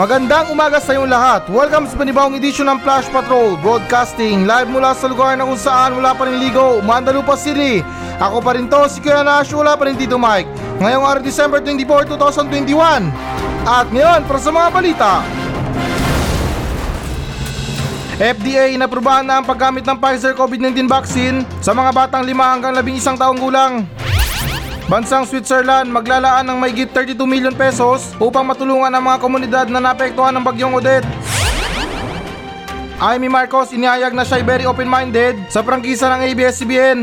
Magandang umaga sa iyong lahat. Welcome sa panibawang edisyon ng Flash Patrol Broadcasting live mula sa lugar na kung saan wala pa rin ligo, Mandalupa City. Ako pa rin to, si Kuya Nash, wala pa rin Tito Mike. Ngayong araw December 24, 2021. At ngayon, para sa mga balita. FDA inaprubahan na ang paggamit ng Pfizer COVID-19 vaccine sa mga batang 5 hanggang 11 taong gulang. Bansang Switzerland maglalaan ng mahigit 32 million pesos upang matulungan ang mga komunidad na naapektuhan ng bagyong Odette. Amy Marcos inihayag na siya'y very open-minded sa prangkisa ng ABS-CBN.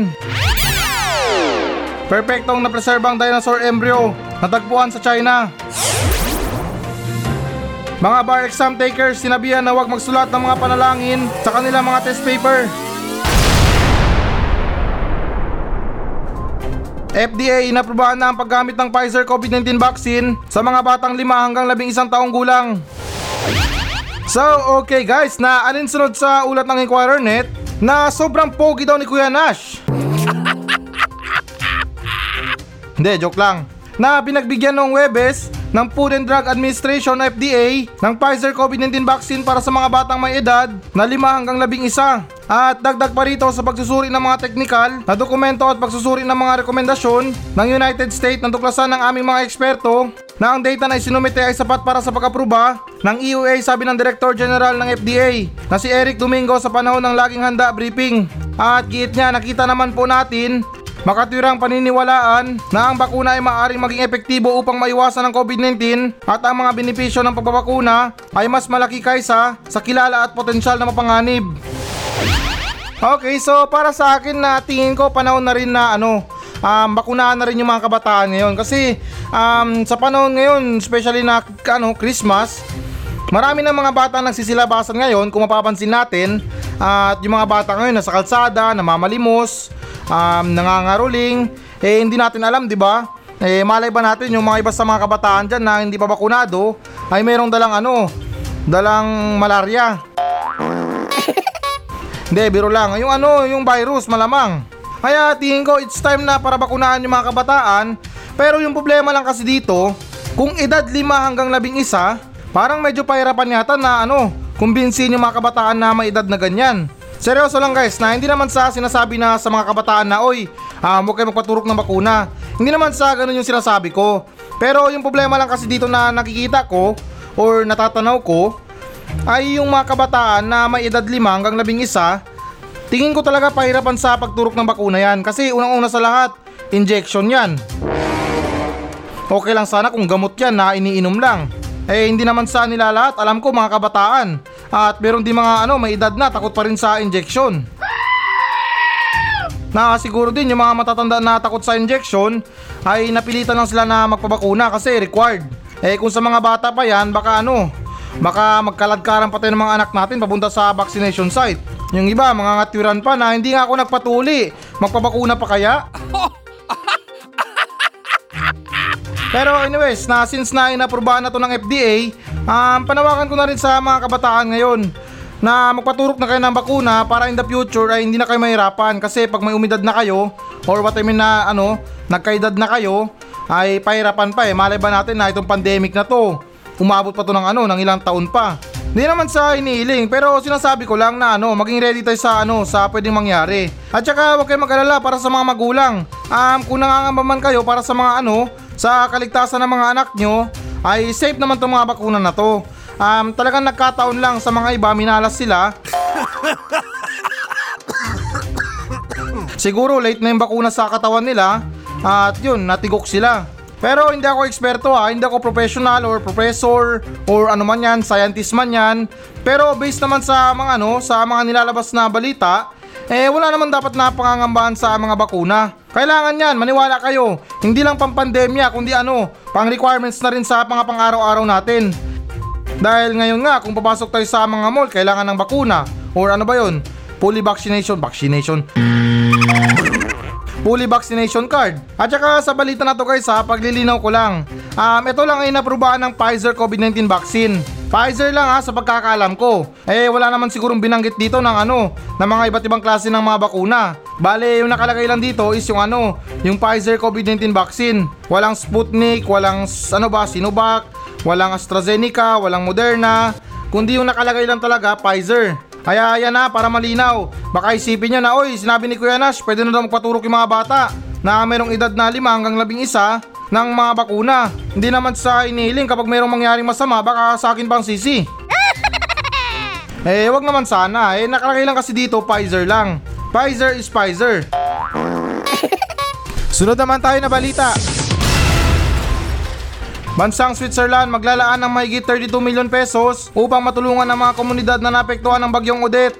Perpektong napreserbang dinosaur embryo natagpuan sa China. Mga bar exam takers sinabihan na huwag magsulat ng mga panalangin sa kanilang mga test paper. FDA inaprubahan na ang paggamit ng Pfizer COVID-19 vaccine sa mga batang 5 hanggang 11 taong gulang. So, okay guys, na alinsunod sa ulat ng Inquirer Net na sobrang pogi daw ni Kuya Nash. Hindi, joke lang. Na binagbigyan ng Webes ng Food and Drug Administration FDA ng Pfizer COVID-19 vaccine para sa mga batang may edad na 5 hanggang 11. At dagdag pa rito sa pagsusuri ng mga teknikal na dokumento at pagsusuri ng mga rekomendasyon ng United States na tuklasan ng aming mga eksperto na ang data na isinumite ay sapat para sa pag-aproba ng EUA sabi ng Director General ng FDA na si Eric Domingo sa panahon ng laging handa briefing. At giit niya nakita naman po natin makatwirang paniniwalaan na ang bakuna ay maaaring maging epektibo upang maiwasan ang COVID-19 at ang mga benepisyo ng pagbabakuna ay mas malaki kaysa sa kilala at potensyal na mapanganib. Okay, so para sa akin na tingin ko panahon na rin na ano, um, bakunahan na rin yung mga kabataan ngayon kasi um, sa panahon ngayon, especially na ano, Christmas, marami ng mga bata nagsisilabasan ngayon kung mapapansin natin at yung mga bata ngayon nasa kalsada, namamalimos, um, nangangaruling, eh hindi natin alam, di ba? Eh malay ba natin yung mga iba sa mga kabataan dyan na hindi pa bakunado ay mayroong dalang ano, dalang malaria. Hindi, biro lang. Yung ano, yung virus, malamang. Kaya tingin ko it's time na para bakunahan yung mga kabataan. Pero yung problema lang kasi dito, kung edad 5 hanggang 11, parang medyo pahirapan yata na ano, kumbinsin yung mga kabataan na may edad na ganyan. Seryoso lang guys, na hindi naman sa sinasabi na sa mga kabataan na, oy, ah, huwag kayo magpaturok ng bakuna. Hindi naman sa ganun yung sinasabi ko. Pero yung problema lang kasi dito na nakikita ko, or natatanaw ko, ay yung mga kabataan na may edad 5 hanggang 11, tingin ko talaga pahirapan sa pagturok ng bakuna yan kasi unang-una sa lahat, injection yan. Okay lang sana kung gamot yan na iniinom lang. Eh hindi naman sa nila lahat, alam ko mga kabataan. At meron din mga ano, may edad na takot pa rin sa injection. Nakasiguro din yung mga matatanda na takot sa injection ay napilitan lang sila na magpabakuna kasi required. Eh kung sa mga bata pa yan, baka ano, baka magkaladkaran pa tayo ng mga anak natin papunta sa vaccination site. Yung iba, mga ngatwiran pa na hindi nga ako nagpatuli. Magpabakuna pa kaya? Pero anyways, na since na inaprubahan na to ng FDA, um, panawakan ko na rin sa mga kabataan ngayon na magpaturok na kayo ng bakuna para in the future ay hindi na kayo mahirapan kasi pag may umidad na kayo or what I mean na ano, nagkaedad na kayo ay pahirapan pa eh. Malay ba natin na itong pandemic na to umabot pa to ng ano, ng ilang taon pa. Hindi naman sa iniiling, pero sinasabi ko lang na ano, maging ready tayo sa ano, sa pwedeng mangyari. At saka huwag kayong mag-alala para sa mga magulang. Um, kung nangangamba man kayo para sa mga ano, sa kaligtasan ng mga anak nyo, ay safe naman itong mga bakuna na to. Um, talagang nagkataon lang sa mga iba, minalas sila. Siguro late na yung bakuna sa katawan nila at yun, natigok sila. Pero hindi ako eksperto ha, hindi ako professional or professor or ano man yan, scientist man yan. Pero based naman sa mga ano, sa mga nilalabas na balita, eh wala naman dapat na pangangambahan sa mga bakuna. Kailangan yan, maniwala kayo. Hindi lang pang pandemya, kundi ano, pang requirements na rin sa mga pang-araw-araw natin. Dahil ngayon nga, kung papasok tayo sa mga mall, kailangan ng bakuna. Or ano ba yon? Fully vaccination, vaccination fully vaccination card. At saka sa balita na to guys ha, paglilinaw ko lang. Um, ito lang ay naprubahan ng Pfizer COVID-19 vaccine. Pfizer lang ha sa pagkakaalam ko. Eh wala naman sigurong binanggit dito ng ano, ng mga iba't ibang klase ng mga bakuna. Bale, yung nakalagay lang dito is yung ano, yung Pfizer COVID-19 vaccine. Walang Sputnik, walang ano ba, Sinovac, walang AstraZeneca, walang Moderna, kundi yung nakalagay lang talaga Pfizer. Kaya yan na, para malinaw. Baka isipin nyo na, oy, sinabi ni Kuya Nash, pwede na daw magpaturok yung mga bata na merong edad na 5 hanggang 11 ng mga bakuna. Hindi naman sa inihiling kapag mayroong mangyaring masama, baka sa akin pang sisi. eh, wag naman sana. Eh, nakalagay lang kasi dito, Pfizer lang. Pfizer is Pfizer. Sunod naman tayo na balita. Bansang Switzerland maglalaan ng mahigit 32 milyon pesos upang matulungan ang mga komunidad na naapektuhan ng bagyong Odette.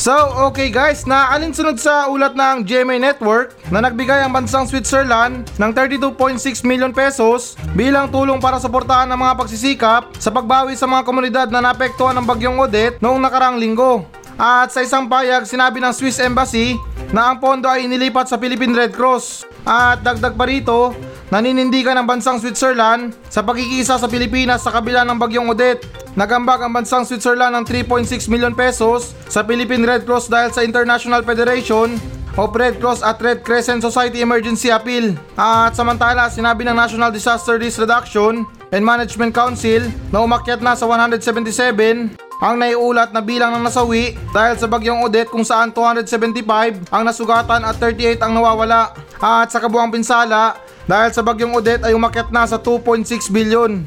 So, okay guys, na alinsunod sa ulat ng GMA Network na nagbigay ang bansang Switzerland ng 32.6 milyon pesos bilang tulong para suportahan ang mga pagsisikap sa pagbawi sa mga komunidad na naapektuhan ng bagyong Odette noong nakarang linggo. At sa isang payag, sinabi ng Swiss Embassy na ang pondo ay inilipat sa Philippine Red Cross. At dagdag pa rito, naninindigan ng bansang Switzerland sa pagkikisa sa Pilipinas sa kabila ng bagyong Odette. Nagambag ang bansang Switzerland ng 3.6 milyon pesos sa Philippine Red Cross dahil sa International Federation of Red Cross at Red Crescent Society Emergency Appeal. At samantala, sinabi ng National Disaster Risk Reduction and Management Council na umakyat na sa 177 ang naiulat na bilang ng nasawi dahil sa bagyong Odette kung saan 275 ang nasugatan at 38 ang nawawala. At sa kabuang pinsala, dahil sa bagyong Odette ay umakyat na sa 2.6 billion.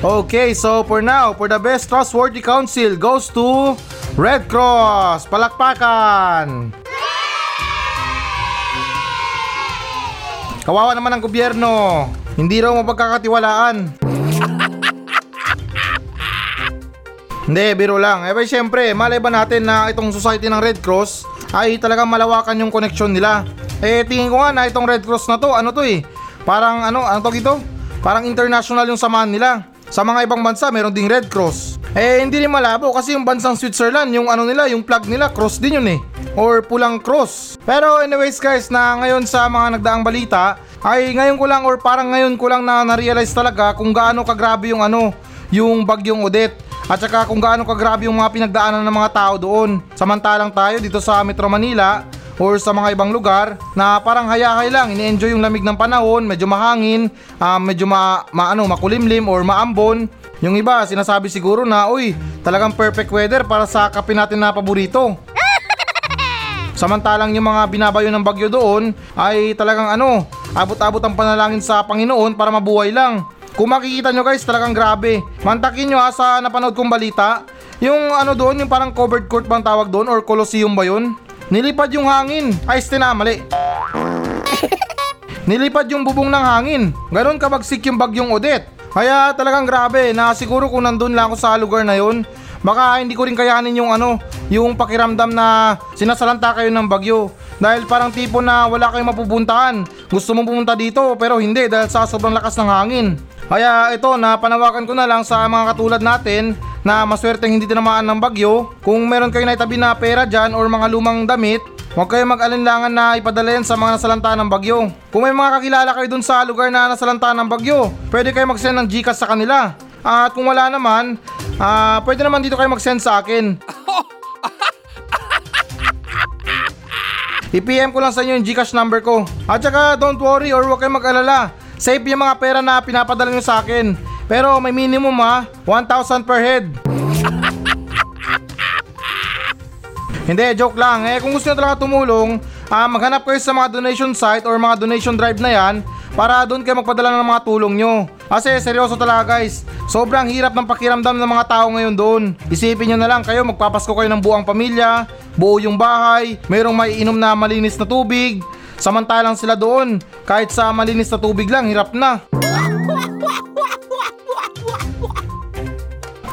Okay, so for now, for the best trustworthy council goes to Red Cross. Palakpakan! Kawawa naman ang gobyerno. Hindi raw mapagkakatiwalaan. Hindi, biro lang. Eh, syempre, malay ba natin na itong society ng Red Cross ay talagang malawakan yung connection nila. Eh, tingin ko nga na itong Red Cross na to, ano to eh, parang ano, ano to ito? Parang international yung samahan nila. Sa mga ibang bansa, meron ding Red Cross. Eh, hindi rin malabo kasi yung bansang Switzerland, yung ano nila, yung flag nila, cross din yun eh. Or pulang cross. Pero anyways guys, na ngayon sa mga nagdaang balita, ay ngayon ko lang or parang ngayon ko lang na na-realize talaga kung gaano kagrabe yung ano, yung bagyong Odette. At saka kung gaano kagrabe yung mga pinagdaanan ng mga tao doon. Samantalang tayo dito sa Metro Manila or sa mga ibang lugar na parang hayahay lang, ini-enjoy yung lamig ng panahon, medyo mahangin, ah, medyo ma, ma- ano, makulimlim or maambon. Yung iba, sinasabi siguro na, uy, talagang perfect weather para sa kape natin na paborito. Samantalang yung mga binabayo ng bagyo doon ay talagang ano, abot-abot ang panalangin sa Panginoon para mabuhay lang. Kung makikita nyo guys, talagang grabe. Mantakin nyo ha sa napanood kong balita. Yung ano doon, yung parang covered court bang tawag doon or Colosseum ba yun? Nilipad yung hangin. Ay, na, mali. Nilipad yung bubong ng hangin. Ganon kabagsik yung bagyong Odette. Kaya talagang grabe na siguro kung nandun lang ako sa lugar na yun, baka hindi ko rin kayanin yung ano, yung pakiramdam na sinasalanta kayo ng bagyo. Dahil parang tipo na wala kayong mapupuntahan. Gusto mong pumunta dito pero hindi dahil sa sobrang lakas ng hangin. Kaya ito, napanawakan ko na lang sa mga katulad natin na maswerteng hindi tinamaan ng bagyo. Kung meron kayo naitabi na pera dyan or mga lumang damit, huwag kayo mag-alinlangan na ipadala yan sa mga nasalanta ng bagyo. Kung may mga kakilala kayo dun sa lugar na nasalanta ng bagyo, pwede kayo mag-send ng Gcash sa kanila. At kung wala naman, ah pwede naman dito kayo mag-send sa akin. I-PM ko lang sa inyo yung Gcash number ko. At saka don't worry or huwag kayong mag-alala. Safe yung mga pera na pinapadala nyo sa akin. Pero may minimum ha, 1,000 per head. Hindi, joke lang. Eh, kung gusto nyo talaga tumulong, ah, maghanap kayo sa mga donation site or mga donation drive na yan para doon kayo magpadala ng mga tulong nyo. Kasi seryoso talaga guys, sobrang hirap ng pakiramdam ng mga tao ngayon doon. Isipin nyo na lang kayo, magpapasko kayo ng buong pamilya, buo yung bahay, mayroong maiinom na malinis na tubig. Samantalang sila doon, kahit sa malinis na tubig lang, hirap na.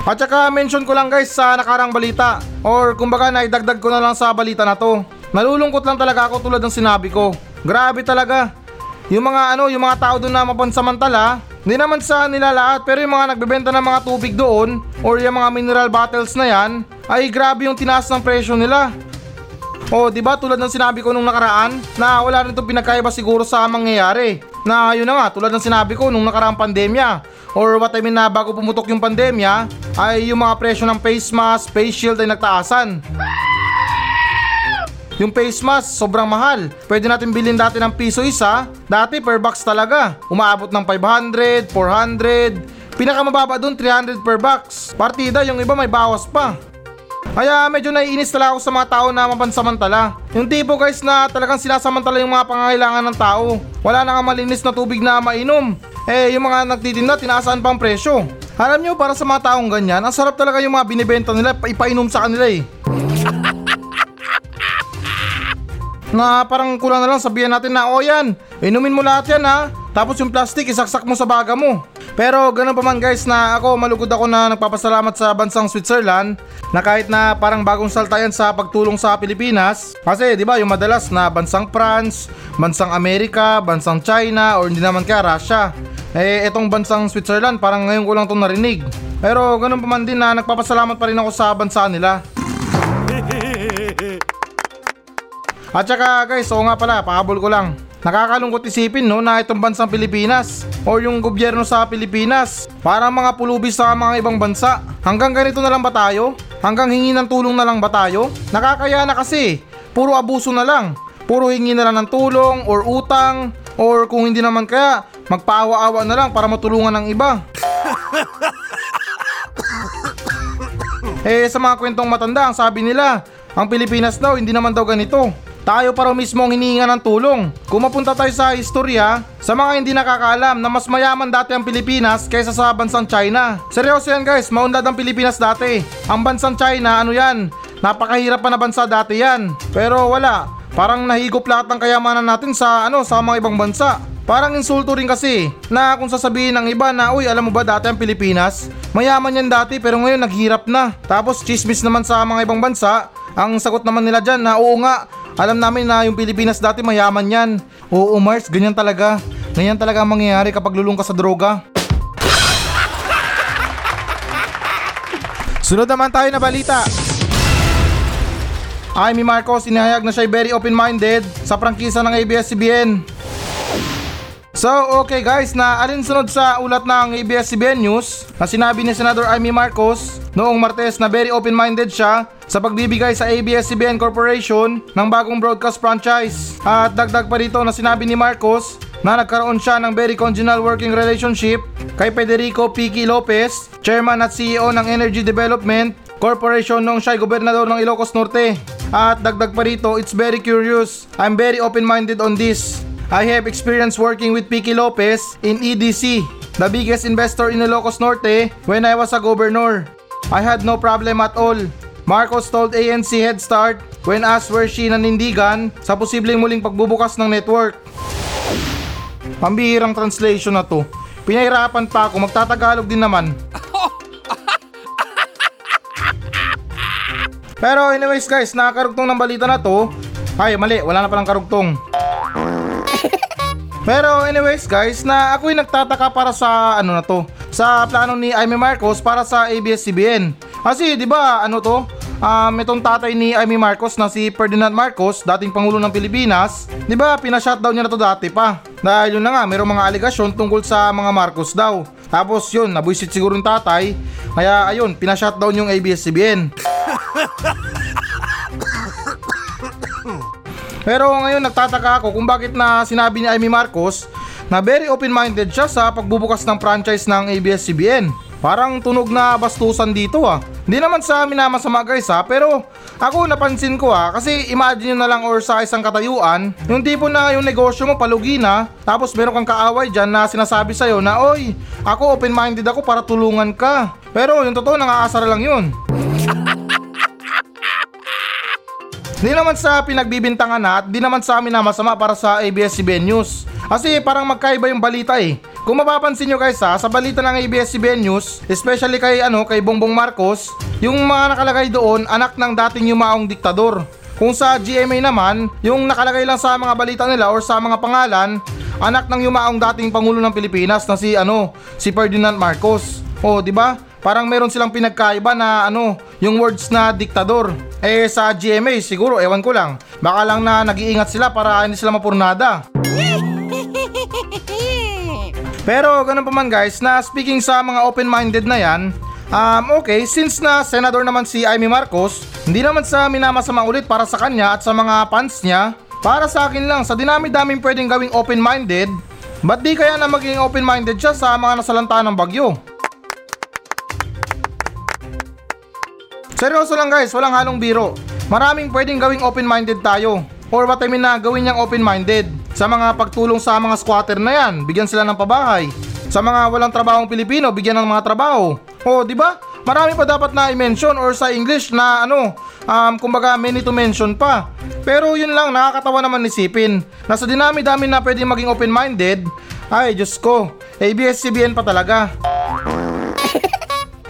At saka mention ko lang guys sa nakarang balita or kumbaga naidagdag ko na lang sa balita na to. Nalulungkot lang talaga ako tulad ng sinabi ko. Grabe talaga. Yung mga ano, yung mga tao doon na mapansamantala, hindi naman sa nila lahat pero yung mga nagbebenta ng mga tubig doon or yung mga mineral bottles na yan, ay grabe yung tinaas ng presyo nila. O, di ba tulad ng sinabi ko nung nakaraan na wala rin itong pinagkaiba siguro sa mangyayari. Na yun na nga, tulad ng sinabi ko nung nakaraang pandemya or what I mean na bago pumutok yung pandemya ay yung mga presyo ng face mask, face shield ay nagtaasan. Yung face mask, sobrang mahal. Pwede natin bilhin dati ng piso isa. Dati per box talaga. Umaabot ng 500, 400. Pinakamababa dun, 300 per box. Partida, yung iba may bawas pa. Kaya medyo naiinis talaga ako sa mga tao na mapansamantala. Yung tipo guys na talagang sinasamantala yung mga pangangailangan ng tao. Wala na nga malinis na tubig na mainom. Eh, yung mga nagtitinda, tinaasan pa ang presyo. Alam nyo, para sa mga taong ganyan, ang sarap talaga yung mga binibenta nila, pa- ipainom sa kanila eh. na parang kulang na lang sabihan natin na, o yan, inumin mo lahat yan ha. Tapos yung plastic, isaksak mo sa baga mo. Pero ganun pa man guys na ako malugod ako na nagpapasalamat sa bansang Switzerland na kahit na parang bagong salta yan sa pagtulong sa Pilipinas. Kasi di ba yung madalas na bansang France, bansang Amerika, bansang China or hindi naman kaya Russia. Eh etong bansang Switzerland parang ngayon ko lang itong narinig. Pero ganun pa man din na nagpapasalamat pa rin ako sa bansa nila. At saka guys, oo nga pala, pahabol ko lang. Nakakalungkot isipin no na itong bansang Pilipinas o yung gobyerno sa Pilipinas parang mga pulubi sa mga ibang bansa. Hanggang ganito na lang ba tayo? Hanggang hingi ng tulong na lang ba tayo? Nakakaya na kasi. Puro abuso na lang. Puro hingi na lang ng tulong or utang or kung hindi naman kaya magpaawa-awa na lang para matulungan ng iba. Eh sa mga kwentong matanda, ang sabi nila, ang Pilipinas daw hindi naman daw ganito. Tayo pa raw mismo ang hinihinga ng tulong. Kung mapunta tayo sa istorya, sa mga hindi nakakaalam na mas mayaman dati ang Pilipinas kaysa sa bansang China. Seryoso yan guys, maunlad ang Pilipinas dati. Ang bansang China, ano yan? Napakahirap pa na bansa dati yan. Pero wala, parang nahigop lahat ng kayamanan natin sa ano sa mga ibang bansa. Parang insulto rin kasi na kung sasabihin ng iba na uy alam mo ba dati ang Pilipinas? Mayaman yan dati pero ngayon naghirap na. Tapos chismis naman sa mga ibang bansa. Ang sagot naman nila dyan na oo nga alam namin na yung Pilipinas dati mayaman yan. Oo Mars, ganyan talaga. Ganyan talaga ang mangyayari kapag lulong ka sa droga. Sunod naman tayo na balita. Amy Marcos inihayag na siya very open-minded sa prangkisa ng ABS-CBN. So, okay guys, na alinsunod sa ulat ng ABS-CBN News na sinabi ni Senador Amy Marcos noong Martes na very open-minded siya sa pagbibigay sa ABS-CBN Corporation ng bagong broadcast franchise. At dagdag pa rito na sinabi ni Marcos na nagkaroon siya ng very congenial working relationship kay Federico Piqui Lopez, Chairman at CEO ng Energy Development Corporation noong siya'y gobernador ng Ilocos Norte. At dagdag pa rito, it's very curious. I'm very open-minded on this. I have experience working with Piqui Lopez in EDC, the biggest investor in Ilocos Norte when I was a governor. I had no problem at all. Marcos told ANC Head Start when asked where she nanindigan sa posibleng muling pagbubukas ng network. Pambihirang translation na to. Pinahirapan pa ako, magtatagalog din naman. Pero anyways guys, nakakarugtong ng balita na to. Ay, mali, wala na palang karugtong. Pero anyways guys, na ako'y nagtataka para sa ano na to, sa plano ni Amy Marcos para sa ABS-CBN. Kasi 'di ba ano to? Um, itong tatay ni Amy Marcos na si Ferdinand Marcos, dating Pangulo ng Pilipinas, di ba pinashutdown niya na to dati pa. Dahil yun na nga, mayroong mga aligasyon tungkol sa mga Marcos daw. Tapos yun, nabuisit siguro yung tatay, kaya ayun, pinashutdown yung ABS-CBN. Pero ngayon nagtataka ako kung bakit na sinabi ni Amy Marcos na very open-minded siya sa pagbubukas ng franchise ng ABS-CBN. Parang tunog na bastusan dito ah. Hindi naman sa amin na masama guys ha, pero ako napansin ko ha, kasi imagine nyo na lang or sa isang katayuan, yung tipo na yung negosyo mo palugi na, tapos meron kang kaaway dyan na sinasabi sa'yo na, oy, ako open-minded ako para tulungan ka. Pero yung totoo, nangaasar lang yun. Di naman sa pinagbibintangan na at di naman sa amin na masama para sa ABS-CBN News. Kasi parang magkaiba yung balita eh. Kung mapapansin nyo guys ha, sa balita ng ABS-CBN News, especially kay ano kay Bongbong Marcos, yung mga nakalagay doon anak ng dating yumaong diktador. Kung sa GMA naman, yung nakalagay lang sa mga balita nila or sa mga pangalan, anak ng yumaong dating pangulo ng Pilipinas na si ano, si Ferdinand Marcos. O, di ba? Parang meron silang pinagkaiba na ano, yung words na diktador. Eh sa GMA siguro ewan ko lang. Baka lang na nag-iingat sila para hindi sila mapurnada. Pero ganun pa man guys, na speaking sa mga open-minded na yan, um, okay, since na senador naman si Amy Marcos, Hindi naman sa minamasama ulit para sa kanya at sa mga fans niya. Para sa akin lang, sa dinami-daming pwedeng gawing open-minded, ba't di kaya na maging open-minded siya sa mga nasalanta ng bagyo? Seryoso lang guys, walang halong biro. Maraming pwedeng gawing open-minded tayo. Or what I mean na gawin niyang open-minded. Sa mga pagtulong sa mga squatter na yan, bigyan sila ng pabahay. Sa mga walang trabahong Pilipino, bigyan ng mga trabaho. O, di ba? Marami pa dapat na i-mention or sa English na ano, um, kumbaga many to mention pa. Pero yun lang, nakakatawa naman isipin. Nasa dinami-dami na pwedeng maging open-minded, ay Diyos ko, ABS-CBN pa talaga.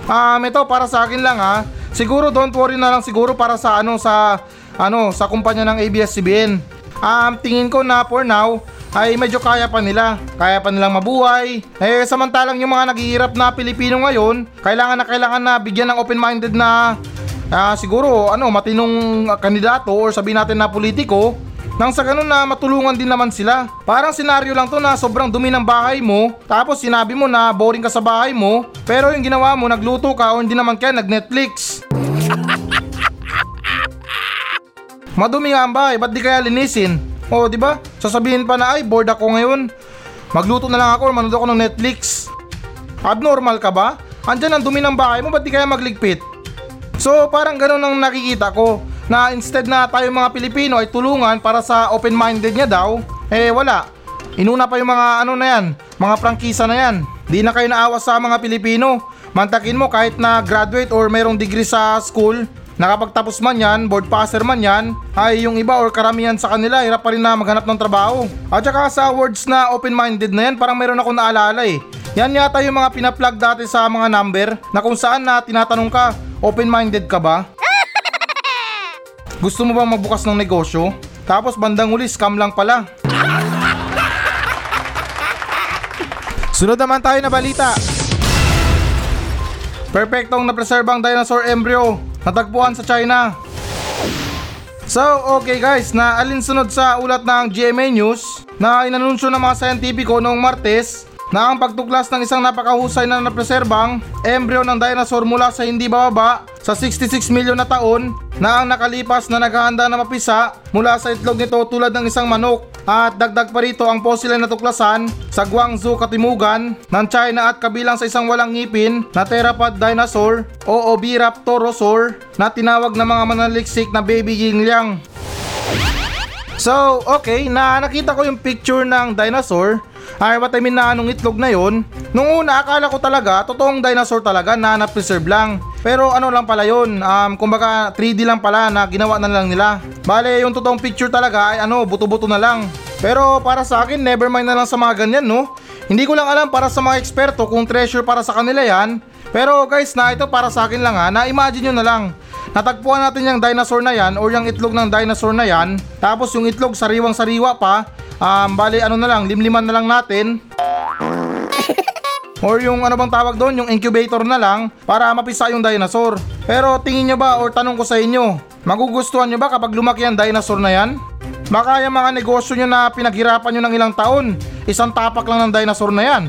Um, ito para sa akin lang ha. Siguro don't worry na lang siguro para sa ano sa ano sa kumpanya ng ABS-CBN. Um, tingin ko na for now ay medyo kaya pa nila. Kaya pa nilang mabuhay. Eh samantalang yung mga naghihirap na Pilipino ngayon, kailangan na kailangan na bigyan ng open-minded na ah, siguro ano matinong kandidato or sabihin natin na politiko nang sa ganun na matulungan din naman sila. Parang senaryo lang to na sobrang dumi ng bahay mo, tapos sinabi mo na boring ka sa bahay mo, pero yung ginawa mo, nagluto ka o hindi naman kaya nag-Netflix. Madumi nga ang bahay, ba't di kaya linisin? O, di ba? Sasabihin pa na, ay, bored ako ngayon. Magluto na lang ako manood ako ng Netflix. Abnormal ka ba? Andyan ang dumi ng bahay mo, ba't di kaya magligpit? So parang ganun ang nakikita ko na instead na tayo mga Pilipino ay tulungan para sa open-minded niya daw, eh wala. Inuna pa yung mga ano na yan, mga prangkisa na yan. Di na kayo naawa sa mga Pilipino. Mantakin mo kahit na graduate or mayroong degree sa school, nakapagtapos man yan, board passer man yan, ay yung iba or karamihan sa kanila, hirap pa rin na maghanap ng trabaho. At saka sa words na open-minded na yan, parang meron ako naalala eh. Yan yata yung mga pinaplug dati sa mga number na kung saan na tinatanong ka, open-minded ka ba? Gusto mo bang magbukas ng negosyo? Tapos bandang uli, scam lang pala. Sunod naman tayo na balita. Perfectong na-preserve ang dinosaur embryo natagpuan sa China. So, okay guys, na alinsunod sa ulat ng GMA News na inanunsyo ng mga scientifico noong Martes na ang pagtuklas ng isang napakahusay na napreserbang embryo ng dinosaur mula sa hindi bababa sa 66 milyon na taon na ang nakalipas na naghahanda na mapisa mula sa itlog nito tulad ng isang manok at dagdag pa rito ang fossil na natuklasan sa Guangzhou, Katimugan ng China at kabilang sa isang walang ngipin na theropod dinosaur o Oviraptorosaur na tinawag na mga manaliksik na baby yingliang. So, okay, na nakita ko yung picture ng dinosaur ay what I mean na anong itlog na yon. Nung una akala ko talaga totoong dinosaur talaga na na-preserve lang. Pero ano lang pala yon, um, kumbaga 3D lang pala na ginawa na lang nila. Bale yung totoong picture talaga ay ano, buto-buto na lang. Pero para sa akin, never mind na lang sa mga ganyan no. Hindi ko lang alam para sa mga eksperto kung treasure para sa kanila yan. Pero guys na ito para sa akin lang ha, na-imagine nyo na lang. Natagpuan natin yung dinosaur na yan or yung itlog ng dinosaur na yan. Tapos yung itlog sariwang sariwa pa. Um, bali ano na lang, limliman na lang natin. Or yung ano bang tawag doon, yung incubator na lang para mapisa yung dinosaur. Pero tingin nyo ba or tanong ko sa inyo, magugustuhan nyo ba kapag lumaki ang dinosaur na yan? Baka yung mga negosyo nyo na pinaghirapan nyo ng ilang taon, isang tapak lang ng dinosaur na yan.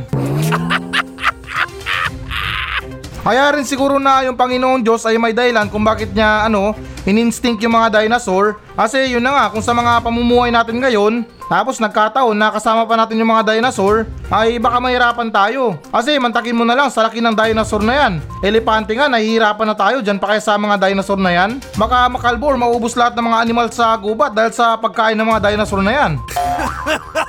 Kaya rin siguro na yung Panginoon Diyos ay may dahilan kung bakit niya ano, ininstinct yung mga dinosaur. Kasi yun na nga, kung sa mga pamumuhay natin ngayon, tapos nagkataon na kasama pa natin yung mga dinosaur, ay baka mahirapan tayo. Kasi mantakin mo na lang sa laki ng dinosaur na yan. Elepante nga, nahihirapan na tayo dyan pa kaya sa mga dinosaur na yan. Baka makalbo or maubos lahat ng mga animal sa gubat dahil sa pagkain ng mga dinosaur na yan.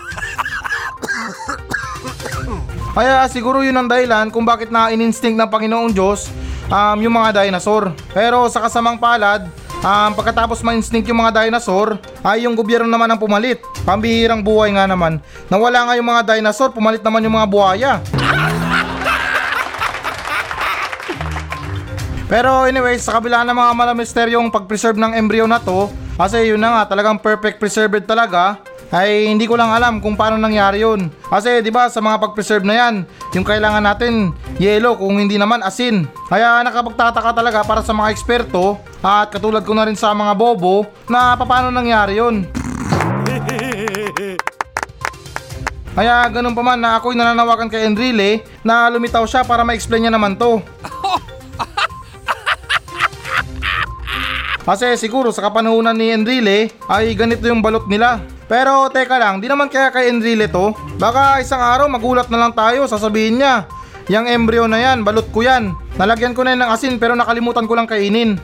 Kaya siguro yun ang dahilan kung bakit na ininstinct ng Panginoong Diyos um, yung mga dinosaur. Pero sa kasamang palad, um, pagkatapos ma-instinct yung mga dinosaur, ay yung gobyerno naman ang pumalit. Pambihirang buhay nga naman. Nawala nga yung mga dinosaur, pumalit naman yung mga buhaya. Pero anyways, sa kabila ng mga malamisteryong pag-preserve ng embryo na to, kasi yun na nga, talagang perfect preserved talaga, ay hindi ko lang alam kung paano nangyari yun. Kasi 'di ba sa mga pag-preserve na 'yan, yung kailangan natin yellow kung hindi naman asin. Kaya nakapagtataka talaga para sa mga eksperto at katulad ko na rin sa mga bobo na paano nangyari yun. Kaya ganun pa man na ako'y nananawagan kay Enrile na lumitaw siya para ma-explain niya naman to. Kasi siguro sa kapanahunan ni Enrile ay ganito yung balot nila. Pero teka lang, di naman kaya kay Enrile to? Baka isang araw magulat na lang tayo, sasabihin niya. Yang embryo na yan, balot ko yan. Nalagyan ko na yan ng asin pero nakalimutan ko lang kainin.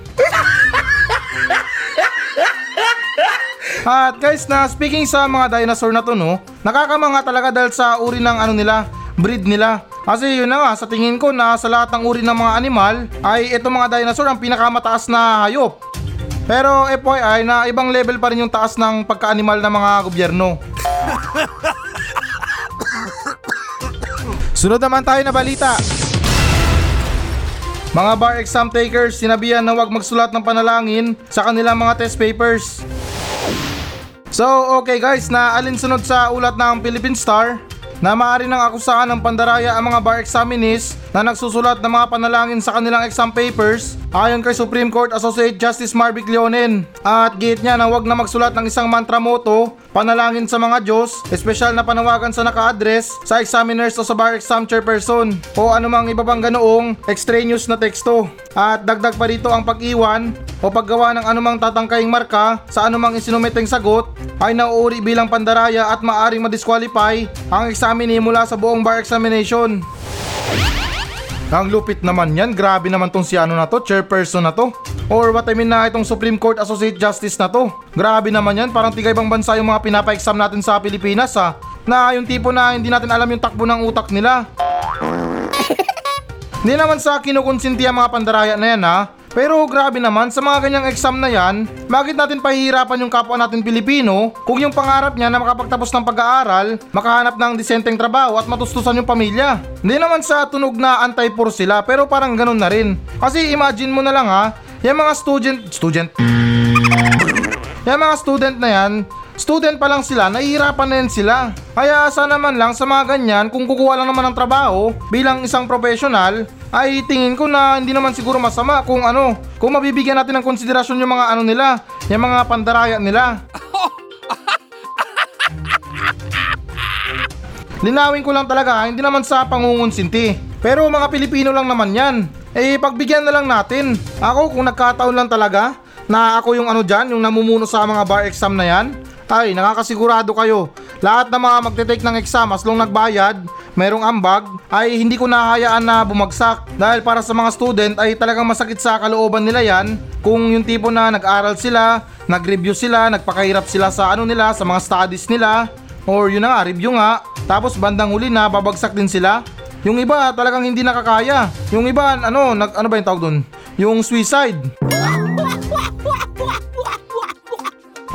At guys na speaking sa mga dinosaur na to no, nakakamanga talaga dahil sa uri ng ano nila, breed nila. Kasi yun na nga, sa tingin ko na sa lahat ng uri ng mga animal, ay ito mga dinosaur ang pinakamataas na hayop. Pero FYI na ibang level pa rin yung taas ng pagka-animal ng mga gobyerno. Sunod naman tayo na balita. Mga bar exam takers, sinabihan na huwag magsulat ng panalangin sa kanilang mga test papers. So, okay guys, na alinsunod sa ulat ng Philippine Star na maaari nang akusahan ng pandaraya ang mga bar examinees na nagsusulat ng mga panalangin sa kanilang exam papers ayon kay Supreme Court Associate Justice Marvic Leonen. At giit niya na huwag na magsulat ng isang mantra motto, panalangin sa mga Diyos, espesyal na panawagan sa naka-address sa examiners o sa bar exam chairperson o anumang iba pang ganoong extraneous na teksto. At dagdag pa rito ang pag-iwan o paggawa ng anumang tatangkaing marka sa anumang isinumiteng sagot ay nauuri bilang pandaraya at maaring madisqualify ang examinee mula sa buong bar examination. Ang lupit naman yan, grabe naman tong si ano na to, chairperson na to. Or what I mean na itong Supreme Court Associate Justice na to. Grabe naman yan, parang tiga ibang bansa yung mga pinapa-exam natin sa Pilipinas ha. Na yung tipo na hindi natin alam yung takbo ng utak nila. Hindi naman sa kinukonsinti ang mga pandaraya na yan ha. Pero grabe naman, sa mga ganyang exam na yan, bakit natin pahihirapan yung kapwa natin Pilipino kung yung pangarap niya na makapagtapos ng pag-aaral, makahanap ng disenteng trabaho at matustusan yung pamilya. Hindi naman sa tunog na anti-poor sila, pero parang ganun na rin. Kasi imagine mo na lang ha, yung mga student, student, yung mga student na yan, student pa lang sila, nahihirapan na yan sila. Kaya sana naman lang sa mga ganyan, kung kukuha lang naman ng trabaho bilang isang professional, ay tingin ko na hindi naman siguro masama kung ano, kung mabibigyan natin ng konsiderasyon yung mga ano nila, yung mga pandaraya nila. Linawin ko lang talaga, hindi naman sa pangungunsinti. Pero mga Pilipino lang naman yan. Eh, pagbigyan na lang natin. Ako, kung nagkataon lang talaga, na ako yung ano dyan, yung namumuno sa mga bar exam na yan, ay, nakakasigurado kayo. Lahat ng mga magte-take ng exam as long nagbayad, merong ambag, ay hindi ko nahayaan na bumagsak. Dahil para sa mga student ay talagang masakit sa kalooban nila yan kung yung tipo na nag-aral sila, nag-review sila, nagpakahirap sila sa ano nila, sa mga studies nila, or yun na nga, review nga, tapos bandang huli na babagsak din sila. Yung iba talagang hindi nakakaya. Yung iba ano, nag, ano ba yung tawag doon? Yung suicide.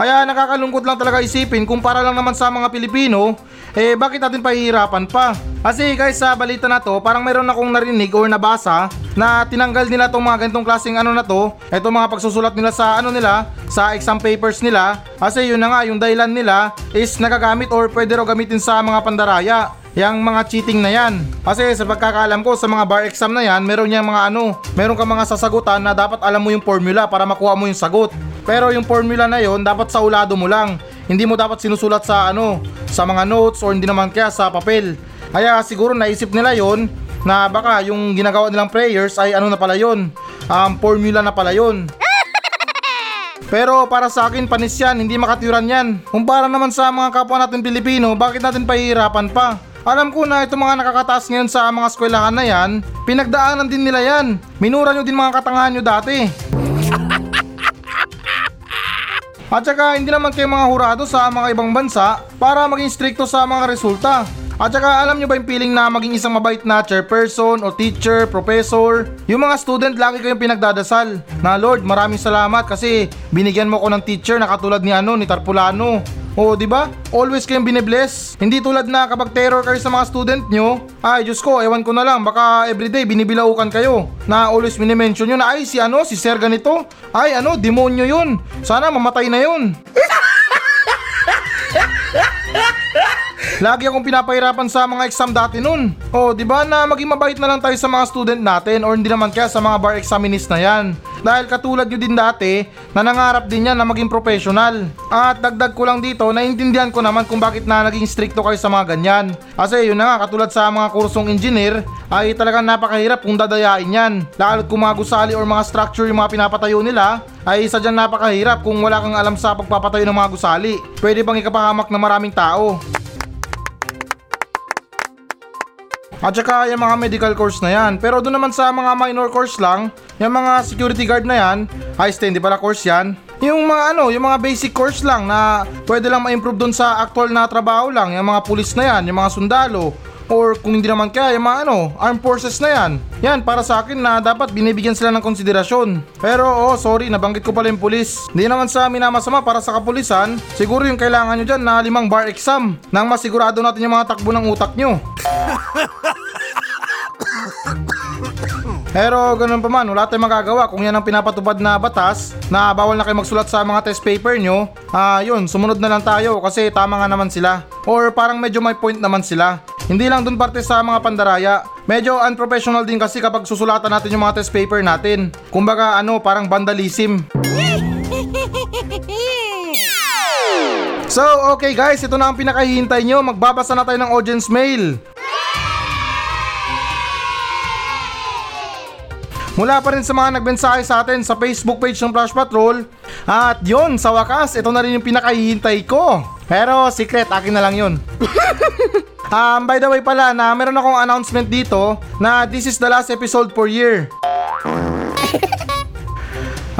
Kaya nakakalungkot lang talaga isipin kung para lang naman sa mga Pilipino, eh bakit natin pahihirapan pa? Kasi guys sa balita na to, parang meron akong narinig or nabasa na tinanggal nila tong mga ganitong klaseng ano na to, eto mga pagsusulat nila sa ano nila, sa exam papers nila, kasi yun na nga yung dahilan nila is nagagamit or pwede raw gamitin sa mga pandaraya yung mga cheating na yan. Kasi sa pagkakaalam ko sa mga bar exam na yan, meron yang mga ano, meron ka mga sasagutan na dapat alam mo yung formula para makuha mo yung sagot. Pero yung formula na yon dapat sa ulado mo lang. Hindi mo dapat sinusulat sa ano, sa mga notes or hindi naman kaya sa papel. Kaya siguro naisip nila yon na baka yung ginagawa nilang prayers ay ano na pala yon, um, formula na pala yon. Pero para sa akin, panis yan, hindi makatiran yan. Kumpara naman sa mga kapwa natin Pilipino, bakit natin pahihirapan pa? Alam ko na itong mga nakakataas ngayon sa mga eskwelahan na yan, pinagdaanan din nila yan. Minura nyo din mga katangahan nyo dati. At saka hindi naman kayo mga hurado sa mga ibang bansa para maging stricto sa mga resulta. At saka alam nyo ba yung feeling na maging isang mabait na chairperson o teacher, professor? Yung mga student lagi kayong pinagdadasal na Lord maraming salamat kasi binigyan mo ko ng teacher na katulad ni ano ni Tarpulano. O, di ba? Always kayong binibless. Hindi tulad na kapag terror kayo sa mga student nyo, ay Diyos ko, ewan ko na lang, baka everyday binibilaukan kayo. Na always minimension na ay si ano, si Sir ganito. Ay ano, demonyo yun. Sana mamatay na yun. Lagi akong pinapahirapan sa mga exam dati nun. O, di ba na maging mabait na lang tayo sa mga student natin or hindi naman kaya sa mga bar examinees na yan. Dahil katulad nyo din dati, na nangarap din yan na maging professional. At dagdag ko lang dito, naiintindihan ko naman kung bakit na naging stricto kayo sa mga ganyan. Kasi yun na nga, katulad sa mga kursong engineer, ay talagang napakahirap kung dadayain yan. Lalo't kung mga gusali or mga structure yung mga pinapatayo nila, ay sadyang napakahirap kung wala kang alam sa pagpapatayo ng mga gusali. Pwede bang ikapahamak ng maraming tao? At saka yung mga medical course na yan. Pero doon naman sa mga minor course lang, yung mga security guard na yan, high stand, di pala course yan. Yung mga ano, yung mga basic course lang na pwede lang ma-improve doon sa actual na trabaho lang. Yung mga pulis na yan, yung mga sundalo, or kung hindi naman kaya yung mga ano, armed forces na yan. Yan, para sa akin na dapat binibigyan sila ng konsiderasyon. Pero oh, sorry, nabanggit ko pala yung pulis. Hindi naman sa amin na masama para sa kapulisan, siguro yung kailangan nyo dyan na limang bar exam nang masigurado natin yung mga takbo ng utak nyo. Pero ganun pa man, wala tayong magagawa kung yan ang pinapatupad na batas na bawal na kayo magsulat sa mga test paper nyo. Ah, yun, sumunod na lang tayo kasi tama nga naman sila. Or parang medyo may point naman sila. Hindi lang dun parte sa mga pandaraya. Medyo unprofessional din kasi kapag susulatan natin yung mga test paper natin. Kumbaga ano, parang vandalism. So, okay guys, ito na ang pinakahihintay nyo. Magbabasa na tayo ng audience mail. Mula pa rin sa mga nagmensahe sa atin sa Facebook page ng Flash Patrol. At yun, sa wakas, ito na rin yung pinakahihintay ko. Pero secret, akin na lang yun. um, by the way pala, na meron akong announcement dito na this is the last episode for year.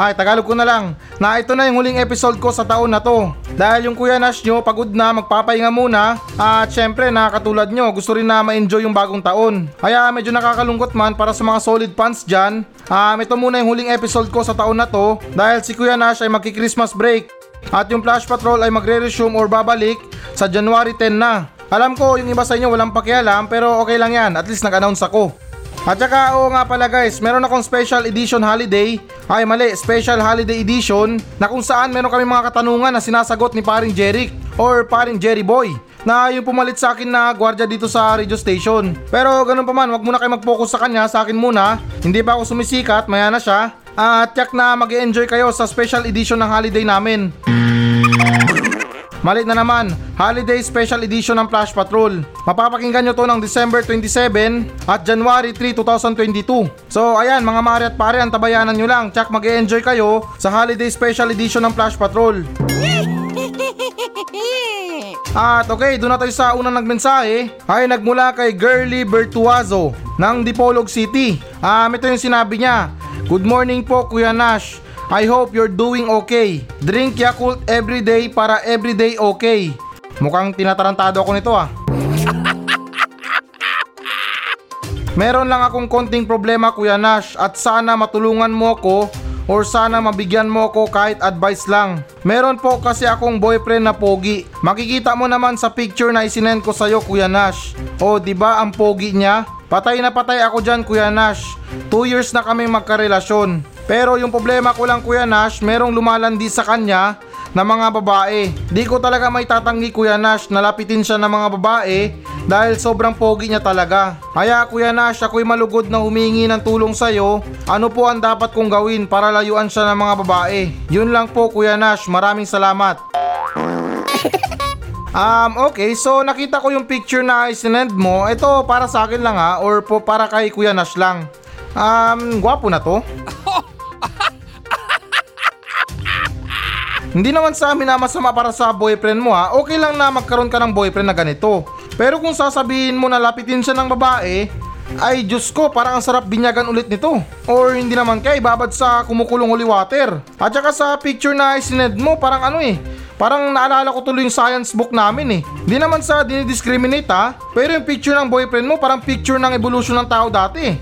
Ay, Tagalog ko na lang, na ito na yung huling episode ko sa taon na to. Dahil yung Kuya Nash nyo, pagod na, magpapahinga muna. At syempre, na katulad nyo, gusto rin na ma-enjoy yung bagong taon. Kaya medyo nakakalungkot man para sa mga solid fans dyan. Um, ito muna yung huling episode ko sa taon na to. Dahil si Kuya Nash ay magki-Christmas break. At yung Flash Patrol ay magre-resume or babalik sa January 10 na. Alam ko, yung iba sa inyo walang pakialam, pero okay lang yan. At least nag-announce ako. At saka oo nga pala guys, meron akong special edition holiday, ay mali, special holiday edition na kung saan meron kami mga katanungan na sinasagot ni paring Jeric or paring Jerry Boy na yung pumalit sa akin na gwardiya dito sa radio station. Pero ganun pa man, wag muna kayo mag-focus sa kanya, sa akin muna. Hindi pa ako sumisikat, maya na siya. At yak na mag enjoy kayo sa special edition ng holiday namin. Malit na naman, Holiday Special Edition ng Flash Patrol. Mapapakinggan nyo to ng December 27 at January 3, 2022. So ayan mga mare at pare, ang tabayanan nyo lang. Tsak mag enjoy kayo sa Holiday Special Edition ng Flash Patrol. At okay, doon na tayo sa unang nagmensahe ay nagmula kay Girly Bertuazo ng Dipolog City. Um, ito yung sinabi niya. Good morning po Kuya Nash. I hope you're doing okay. Drink Yakult every day para everyday okay. Mukhang tinatarantado ako nito ah. Meron lang akong konting problema Kuya Nash at sana matulungan mo ako or sana mabigyan mo ako kahit advice lang. Meron po kasi akong boyfriend na pogi. Makikita mo naman sa picture na isinend ko sa'yo Kuya Nash. O di ba ang pogi niya? Patay na patay ako dyan Kuya Nash. 2 years na kami magkarelasyon. Pero yung problema ko lang Kuya Nash, merong lumalandi sa kanya na mga babae. Di ko talaga may tatanggi Kuya Nash na lapitin siya ng mga babae dahil sobrang pogi niya talaga. Kaya Kuya Nash, ako'y malugod na humingi ng tulong sa'yo. Ano po ang dapat kong gawin para layuan siya ng mga babae? Yun lang po Kuya Nash, maraming salamat. Um, okay, so nakita ko yung picture na isinend mo. Ito para sa akin lang ha, or po para kay Kuya Nash lang. Um, gwapo na to. Hindi naman sa amin na masama para sa boyfriend mo ha. Okay lang na magkaroon ka ng boyfriend na ganito. Pero kung sasabihin mo na lapitin siya ng babae, ay Diyos ko, parang ang sarap binyagan ulit nito. Or hindi naman kaya ibabad sa kumukulong holy water. At saka sa picture na isined mo, parang ano eh, Parang naalala ko tuloy yung science book namin eh. Hindi naman sa dinidiscriminate ha, pero yung picture ng boyfriend mo parang picture ng evolution ng tao dati.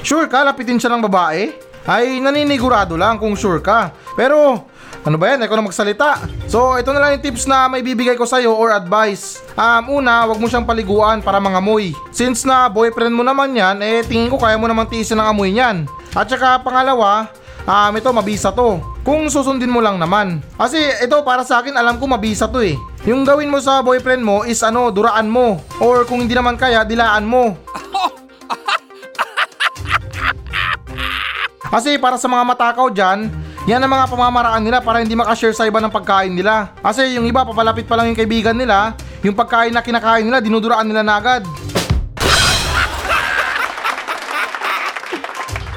sure ka, lapitin siya ng babae? Ay, naninigurado lang kung sure ka. Pero, ano ba yan? Ikaw na magsalita. So, ito na lang yung tips na may bibigay ko sa'yo or advice. Um, una, wag mo siyang paliguan para mangamoy. Since na boyfriend mo naman yan, eh tingin ko kaya mo naman tiisin ang amoy niyan. At saka pangalawa, Um, ito, mabisa to. Kung susundin mo lang naman. Kasi ito para sa akin alam ko mabisa to eh. Yung gawin mo sa boyfriend mo is ano, duraan mo. Or kung hindi naman kaya, dilaan mo. Kasi para sa mga matakaw dyan, yan ang mga pamamaraan nila para hindi makashare sa iba ng pagkain nila. Kasi yung iba papalapit pa lang yung kaibigan nila, yung pagkain na kinakain nila, dinuduraan nila na agad.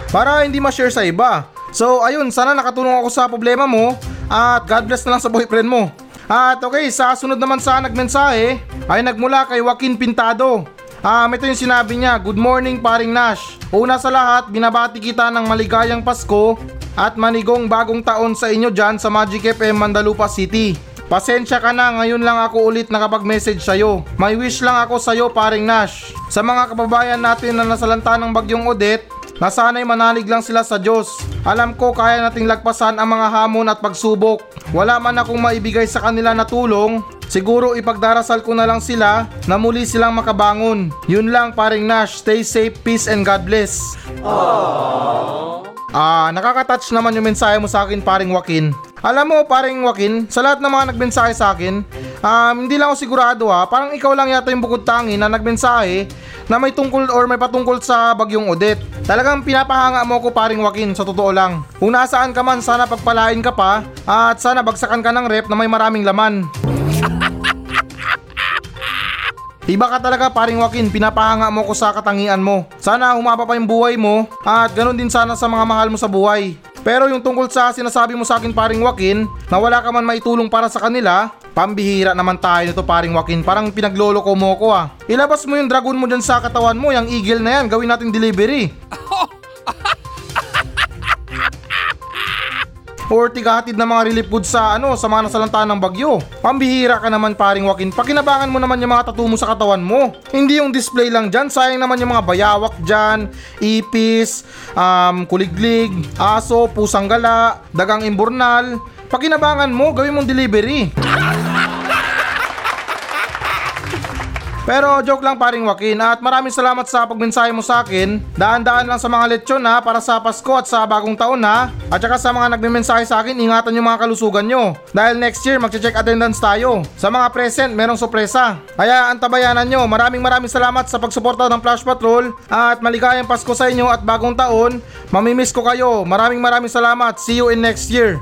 Para hindi ma-share sa iba. So ayun, sana nakatulong ako sa problema mo at God bless na lang sa boyfriend mo. At okay, sa sunod naman sa nagmensahe ay nagmula kay Joaquin Pintado. Ah, ito yung sinabi niya, Good morning paring Nash. Una sa lahat, binabati kita ng maligayang Pasko at manigong bagong taon sa inyo dyan sa Magic FM Mandalupa City. Pasensya ka na, ngayon lang ako ulit nakapag-message sa'yo. May wish lang ako sa'yo paring Nash. Sa mga kababayan natin na nasalanta ng bagyong Odette, na sana'y manalig lang sila sa Diyos. Alam ko kaya nating lagpasan ang mga hamon at pagsubok. Wala man akong maibigay sa kanila na tulong, siguro ipagdarasal ko na lang sila na muli silang makabangon. Yun lang paring Nash, stay safe, peace and God bless. Ah, nakaka-touch naman yung mensahe mo sa akin paring Joaquin. Alam mo paring Joaquin, sa lahat ng mga nagmensahe sa akin, um, hindi lang ako sigurado ha, parang ikaw lang yata yung bukod tangi na nagmensahe na may tungkol or may patungkol sa bagyong Odette. Talagang pinapahanga mo ko paring Joaquin sa totoo lang. Kung nasaan ka man, sana pagpalain ka pa at sana bagsakan ka ng rep na may maraming laman. Iba ka talaga paring Joaquin, pinapahanga mo ko sa katangian mo. Sana humaba pa yung buhay mo at ganun din sana sa mga mahal mo sa buhay. Pero yung tungkol sa sinasabi mo sa akin paring Joaquin, na wala ka man maitulong para sa kanila, pambihira naman tayo nito paring Joaquin, parang pinaglolo ko mo ko ah. Ilabas mo yung dragon mo dyan sa katawan mo, yung eagle na yan, gawin natin delivery. or tigahatid ng mga relief goods sa ano sa mga nasalanta ng bagyo. Pambihira ka naman paring Joaquin. Pakinabangan mo naman yung mga tattoo mo sa katawan mo. Hindi yung display lang dyan. Sayang naman yung mga bayawak dyan, ipis, um, kuliglig, aso, pusang gala, dagang imburnal. Pakinabangan mo, gawin mong delivery. Pero joke lang paring Joaquin at maraming salamat sa pagmensahe mo sa akin. Daan-daan lang sa mga lechon ha para sa Pasko at sa bagong taon ha. At saka sa mga nagme-mensahe sa akin, ingatan yung mga kalusugan nyo. Dahil next year magche-check attendance tayo. Sa mga present, merong sorpresa. Kaya antabayanan nyo. Maraming maraming salamat sa pagsuporta ng Flash Patrol at maligayang Pasko sa inyo at bagong taon. Mamimiss ko kayo. Maraming maraming salamat. See you in next year.